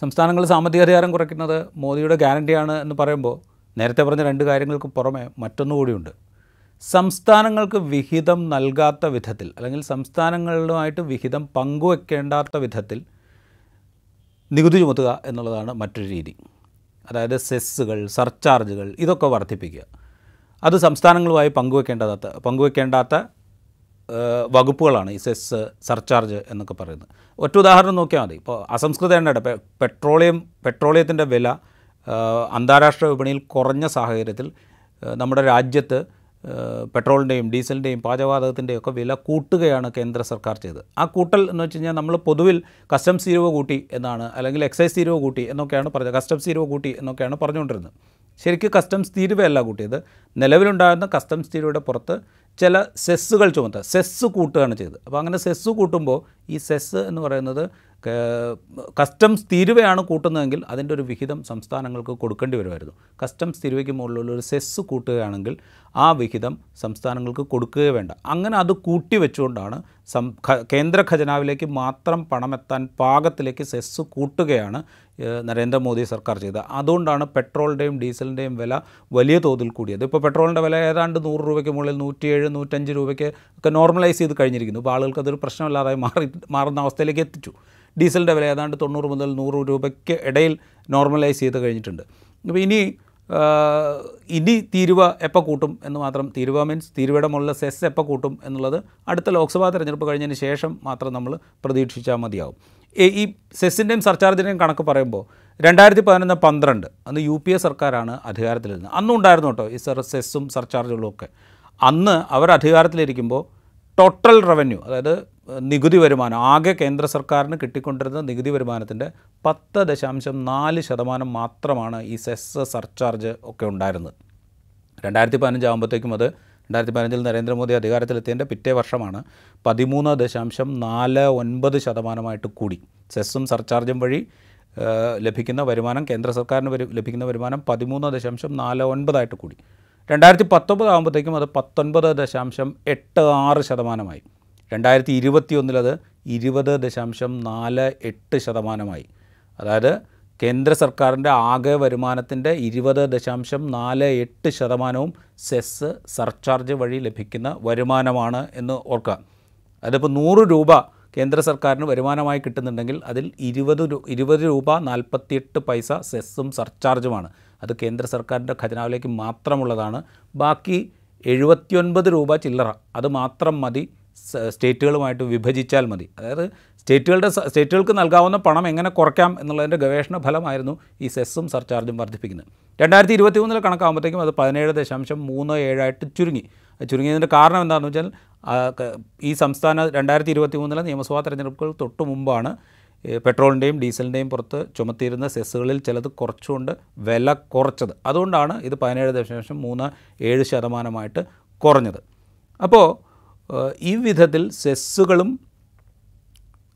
സംസ്ഥാനങ്ങൾ സാമ്പത്തിക അധികാരം കുറയ്ക്കുന്നത് മോദിയുടെ ഗ്യാരണ്ടിയാണ് എന്ന് പറയുമ്പോൾ നേരത്തെ പറഞ്ഞ രണ്ട് കാര്യങ്ങൾക്ക് പുറമെ മറ്റൊന്നുകൂടിയുണ്ട്. സംസ്ഥാനങ്ങൾക്ക് വിഹിതം നൽകാത്ത വിധത്തിൽ അല്ലെങ്കിൽ സംസ്ഥാനങ്ങളുമായിട്ട് വിഹിതം പങ്കുവെക്കേണ്ടാത്ത വിധത്തിൽ നികുതി ചുമത്തുക എന്നുള്ളതാണ് മറ്റൊരു രീതി. അതായത് സെസ്സുകൾ സർചാർജുകൾ ഇതൊക്കെ വർദ്ധിപ്പിക്കുക. അത് സംസ്ഥാനങ്ങളുമായി പങ്കുവെക്കേണ്ടതാത്ത പങ്കുവെക്കേണ്ടാത്ത വകുപ്പുകളാണ് ഈ സെസ് സർചാർജ് എന്നൊക്കെ പറയുന്നത്. ഒറ്റ ഉദാഹരണം നോക്കിയാൽ മതി. ഇപ്പോൾ അസംസ്കൃത എണ്ണയുടെ പെട്രോളിയം പെട്രോളിയത്തിന്റെ വില അന്താരാഷ്ട്ര വിപണിയിൽ കുറഞ്ഞ സാഹചര്യത്തിൽ നമ്മുടെ രാജ്യത്ത് പെട്രോളിന്റെയും ഡീസലിന്റെയും പാചകവാതകത്തിന്റെയും ഒക്കെ വില കൂട്ടുകയാണ് കേന്ദ്ര സർക്കാർ ചെയ്തത്. ആ കൂട്ടൽ എന്ന് വെച്ച് കഴിഞ്ഞാൽ നമ്മൾ പൊതുവിൽ കസ്റ്റംസ് തീരുവ കൂട്ടി എന്നാണ് അല്ലെങ്കിൽ എക്സൈസ് തീരുവ കൂട്ടി എന്നൊക്കെയാണ് പറഞ്ഞത് കസ്റ്റംസ് തീരുവ കൂട്ടി എന്നൊക്കെയാണ് പറഞ്ഞുകൊണ്ടിരുന്നത്. ശരിക്കും കസ്റ്റംസ് തീരുവയല്ല കൂട്ടിയത്. നിലവിലുണ്ടായിരുന്ന കസ്റ്റംസ് തീരുവയുടെ പുറത്ത് ചില സെസ്സുകൾ ചുമത്തുക സെസ് കൂട്ടുകയാണ് ചെയ്തത്. അപ്പോൾ അങ്ങനെ സെസ് കൂട്ടുമ്പോൾ ഈ സെസ് എന്ന് പറയുന്നത് കസ്റ്റംസ് തീരുവയാണ് കൂട്ടുന്നതെങ്കിൽ അതിന്റെ ഒരു വിഹിതം സംസ്ഥാനങ്ങൾക്ക് കൊടുക്കേണ്ടി വരുമായിരുന്നു. കസ്റ്റംസ് തീരുവയ്ക്ക് മുകളിലുള്ള ഒരു സെസ് കൂട്ടുകയാണെങ്കിൽ ആ വിഹിതം സംസ്ഥാനങ്ങൾക്ക് കൊടുക്കുകയേ വേണ്ട. അങ്ങനെ അത് കൂട്ടി വെച്ചുകൊണ്ടാണ് സം കേന്ദ്ര ഖജനാവിലേക്ക് മാത്രം പണമെത്താൻ പാകത്തിലേക്ക് സെസ് കൂട്ടുകയാണ് നരേന്ദ്രമോദി സർക്കാർ ചെയ്തത്. അതുകൊണ്ടാണ് പെട്രോളിന്റെയും ഡീസലിന്റെയും വില വലിയ തോതിൽ കൂടിയത്. ഇപ്പോൾ പെട്രോളിന്റെ വില ഏതാണ്ട് നൂറ് രൂപയ്ക്ക് മുകളിൽ നൂറ്റിയേഴ് നൂറ്റഞ്ച് രൂപയ്ക്ക് ഒക്കെ നോർമലൈസ് ചെയ്ത് കഴിഞ്ഞിരിക്കുന്നു. ഇപ്പോൾ ആളുകൾക്ക് അതൊരു പ്രശ്നമില്ലാതായി മാറി മാറുന്ന അവസ്ഥയിലേക്ക് എത്തിച്ചു. ഡീസലിന്റെ വില ഏതാണ്ട് തൊണ്ണൂറ് മുതൽ നൂറ് രൂപയ്ക്ക് ഇടയിൽ നോർമലൈസ് ചെയ്ത് കഴിഞ്ഞിട്ടുണ്ട്. അപ്പോൾ ഇനി ഇനി തീരുവ എപ്പോൾ കൂട്ടും എന്ന് മാത്രം തീരുവ മീൻസ് തീരുവയുടെ മുകളിൽ സെസ് എപ്പോൾ കൂട്ടും എന്നുള്ളത് അടുത്ത ലോക്സഭാ തെരഞ്ഞെടുപ്പ് കഴിഞ്ഞതിന് ശേഷം മാത്രം നമ്മൾ പ്രതീക്ഷിച്ചാൽ മതിയാവും. ഈ- സെസ്സിന്റെയും സർചാർജിന്റെയും കണക്ക് പറയുമ്പോൾ രണ്ടായിരത്തി പതിനൊന്ന് പന്ത്രണ്ട് അന്ന് യു പി എ സർക്കാരാണ് അധികാരത്തിലിരുന്നത്. അന്നും ഉണ്ടായിരുന്നു കേട്ടോ ഈ സർ സെസ്സും സർചാർജുകളും ഒക്കെ. അന്ന് അവർ അധികാരത്തിലിരിക്കുമ്പോൾ ടോട്ടൽ റവന്യൂ അതായത് നികുതി വരുമാനം ആകെ കേന്ദ്ര സർക്കാരിന് കിട്ടിക്കൊണ്ടിരുന്ന നികുതി വരുമാനത്തിന്റെ പത്ത് ദശാംശം നാല് ശതമാനം മാത്രമാണ് ഈ സെസ് സർചാർജ് ഒക്കെ ഉണ്ടായിരുന്നത്. രണ്ടായിരത്തി പതിനഞ്ചാകുമ്പോഴത്തേക്കും അത് രണ്ടായിരത്തി പതിനഞ്ചിൽ നരേന്ദ്രമോദി അധികാരത്തിലെത്തിയതിന്റെ പിറ്റേ വർഷമാണ് പതിമൂന്ന് ദശാംശം നാല് ഒൻപത് ശതമാനമായിട്ട് കൂടി. സെസ്സും സർചാർജും വഴി ലഭിക്കുന്ന വരുമാനം കേന്ദ്ര സർക്കാരിന് ലഭിക്കുന്ന വരുമാനം പതിമൂന്ന് ദശാംശം നാല് ഒൻപതായിട്ട് കൂടി. രണ്ടായിരത്തി പത്തൊമ്പത് ആകുമ്പോഴത്തേക്കും അത് പത്തൊൻപത് ദശാംശം എട്ട് ആറ് ശതമാനമായി. രണ്ടായിരത്തി ഇരുപത്തി ഒന്നിലത് ഇരുപത് ദശാംശം നാല് എട്ട് ശതമാനമായി. അതായത് കേന്ദ്ര സർക്കാരിന്റെ ആകെ വരുമാനത്തിന്റെ ഇരുപത് ദശാംശം നാല് എട്ട് ശതമാനവും സെസ് സർചാർജ് വഴി ലഭിക്കുന്ന വരുമാനമാണ് എന്ന് ഓർക്കുക. അതിപ്പോൾ നൂറ് രൂപ കേന്ദ്ര സർക്കാരിന് വരുമാനമായി കിട്ടുന്നുണ്ടെങ്കിൽ അതിൽ ഇരുപത് രൂ ഇരുപത് രൂപ നാൽപ്പത്തിയെട്ട് പൈസ സെസ്സും സർചാർജുമാണ്. അത് കേന്ദ്ര സർക്കാരിന്റെ ഖജനാവിലേക്ക് മാത്രമുള്ളതാണ്. ബാക്കി എഴുപത്തിയൊൻപത് രൂപ ചില്ലറ അത് മാത്രം മതി സ്റ്റേറ്റുകളുമായിട്ട് വിഭജിച്ചാൽ മതി. അതായത് സ്റ്റേറ്റുകളുടെ സ്റ്റേറ്റുകൾക്ക് നൽകാവുന്ന പണം എങ്ങനെ കുറയ്ക്കാം എന്നുള്ളതിന്റെ ഗവേഷണ ഫലമായിരുന്നു ഈ സെസ്സും സർചാർജും വർദ്ധിപ്പിക്കുന്നത്. രണ്ടായിരത്തി ഇരുപത്തി മൂന്നിലെ കണക്കാകുമ്പോഴത്തേക്കും അത് പതിനേഴ് ദശാംശം മൂന്ന് ഏഴായിട്ട് ചുരുങ്ങി. ചുരുങ്ങിയതിന്റെ കാരണം എന്താണെന്ന് വെച്ചാൽ ഈ സംസ്ഥാന രണ്ടായിരത്തി ഇരുപത്തി മൂന്നിലെ നിയമസഭാ തെരഞ്ഞെടുപ്പുകൾ തൊട്ട് മുമ്പാണ് പെട്രോളിന്റെയും ഡീസലിന്റെയും പുറത്ത് ചുമത്തിയിരുന്ന സെസ്സുകളിൽ ചിലത് കുറച്ചുകൊണ്ട് വില കുറച്ചത്. അതുകൊണ്ടാണ് ഇത് പതിനേഴ് ദശാംശം മൂന്ന് ഏഴ് ശതമാനമായിട്ട് കുറഞ്ഞത്. അപ്പോൾ ഈ വിധത്തിൽ സെസ്സുകളും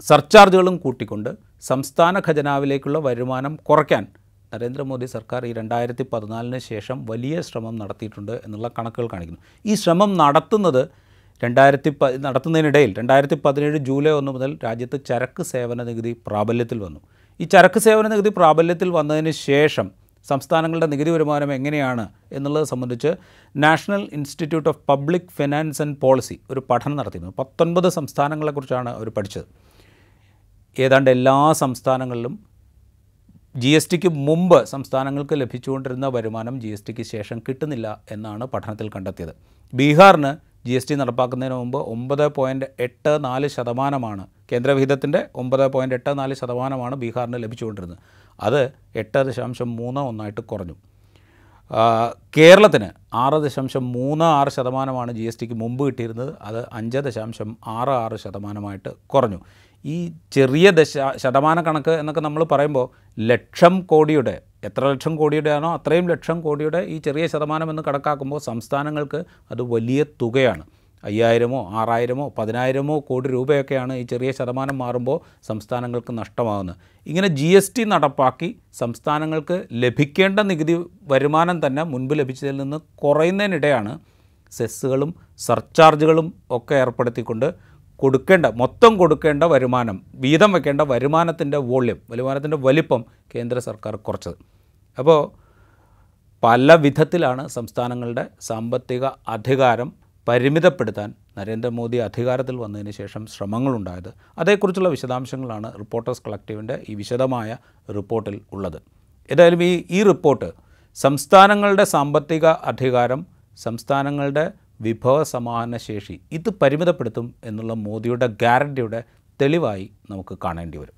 സർചാർജുകളും കൂട്ടിക്കൊണ്ട് സംസ്ഥാന ഖജനാവിലേക്കുള്ള വരുമാനം കുറയ്ക്കാൻ നരേന്ദ്രമോദി സർക്കാർ ഈ രണ്ടായിരത്തി പതിനാലിന് ശേഷം വലിയ ശ്രമം നടത്തിയിട്ടുണ്ട് എന്നുള്ള കണക്കുകൾ കാണിക്കുന്നു. ഈ ശ്രമം നടത്തുന്നത് രണ്ടായിരത്തി പ നടത്തുന്നതിനിടയിൽ രണ്ടായിരത്തി പതിനേഴ് ജൂലൈ ഒന്ന് മുതൽ രാജ്യത്ത് ചരക്ക് സേവന നികുതി പ്രാബല്യത്തിൽ വന്നു. ഈ ചരക്ക് സേവന നികുതി പ്രാബല്യത്തിൽ വന്നതിന് ശേഷം സംസ്ഥാനങ്ങളുടെ നികുതി വരുമാനം എങ്ങനെയാണ് എന്നുള്ളത് സംബന്ധിച്ച് national institute of public finance and policy ഒരു പഠനം നടത്തിയിരുന്നു. പത്തൊൻപത് സംസ്ഥാനങ്ങളെക്കുറിച്ചാണ് അവർ പഠിച്ചത്. ഏതാണ്ട് എല്ലാ സംസ്ഥാനങ്ങളിലും ജി എസ് ടിക്ക് മുമ്പ് സംസ്ഥാനങ്ങൾക്ക് ലഭിച്ചുകൊണ്ടിരുന്ന വരുമാനം ജി എസ് ടിക്ക് ശേഷം കിട്ടുന്നില്ല എന്നാണ് പഠനത്തിൽ കണ്ടെത്തിയത്. ബീഹാറിന് ജി എസ് ടി നടപ്പാക്കുന്നതിന് മുമ്പ് ഒമ്പത് പോയിന്റ് എട്ട് നാല് ശതമാനമാണ് കേന്ദ്രവിഹിതത്തിന്റെ ഒമ്പത് പോയിന്റ് എട്ട് നാല് ശതമാനമാണ് ബീഹാറിന് ലഭിച്ചുകൊണ്ടിരുന്നത്. അത് എട്ട് ദശാംശം മൂന്ന് ഒന്നായിട്ട് കുറഞ്ഞു. കേരളത്തിന് ആറ് ദശാംശം മൂന്ന് ആറ് ശതമാനമാണ് ജി എസ് ടിക്ക് മുമ്പ് കിട്ടിയിരുന്നത്. അത് അഞ്ച് ദശാംശം ആറ് ആറ് ശതമാനമായിട്ട് കുറഞ്ഞു. ഈ ചെറിയ ദശ ശതമാന കണക്ക് എന്നൊക്കെ നമ്മൾ പറയുമ്പോൾ ലക്ഷം കോടിയുടെ എത്ര ലക്ഷം കോടിയുടെ ആണോ അത്രയും ലക്ഷം കോടിയുടെ ഈ ചെറിയ ശതമാനം എന്ന് കണക്കാക്കുമ്പോൾ സംസ്ഥാനങ്ങൾക്ക് അത് വലിയ തുകയാണ്. അയ്യായിരമോ ആറായിരമോ പതിനായിരമോ കോടി രൂപയൊക്കെയാണ് ഈ ചെറിയ ശതമാനം മാറുമ്പോൾ സംസ്ഥാനങ്ങൾക്ക് നഷ്ടമാകുന്നത്. ഇങ്ങനെ ജി എസ് ടി നടപ്പാക്കി സംസ്ഥാനങ്ങൾക്ക് ലഭിക്കേണ്ട നികുതി വരുമാനം തന്നെ മുൻപ് ലഭിച്ചതിൽ നിന്ന് കുറയുന്നതിനിടെയാണ് സെസ്സുകളും സർചാർജുകളും ഒക്കെ ഏർപ്പെടുത്തിക്കൊണ്ട് കൊടുക്കേണ്ട മൊത്തം കൊടുക്കേണ്ട വരുമാനം വീതം വെക്കേണ്ട വരുമാനത്തിന്റെ വോള്യം വരുമാനത്തിന്റെ വലിപ്പം കേന്ദ്ര സർക്കാർ കുറച്ചത്. അപ്പോൾ പല വിധത്തിലാണ് സംസ്ഥാനങ്ങളുടെ സാമ്പത്തിക അധികാരം പരിമിതപ്പെടുത്താൻ നരേന്ദ്രമോദി അധികാരത്തിൽ വന്നതിന് ശേഷം ശ്രമങ്ങളുണ്ടായത്. അതേക്കുറിച്ചുള്ള വിശദാംശങ്ങളാണ് റിപ്പോർട്ടേഴ്സ് കളക്റ്റീവിന്റെ ഈ വിശദമായ റിപ്പോർട്ടിൽ ഉള്ളത്. ഏതായാലും ഈ ഈ റിപ്പോർട്ട് സംസ്ഥാനങ്ങളുടെ സാമ്പത്തിക അധികാരം സംസ്ഥാനങ്ങളുടെ വിഭവ സമാഹന ശേഷി ഇത് പരിമിതപ്പെടുത്തും എന്നുള്ള മോദിയുടെ ഗ്യാരണ്ടിയുടെ തെളിവായി നമുക്ക് കാണേണ്ടി വരും.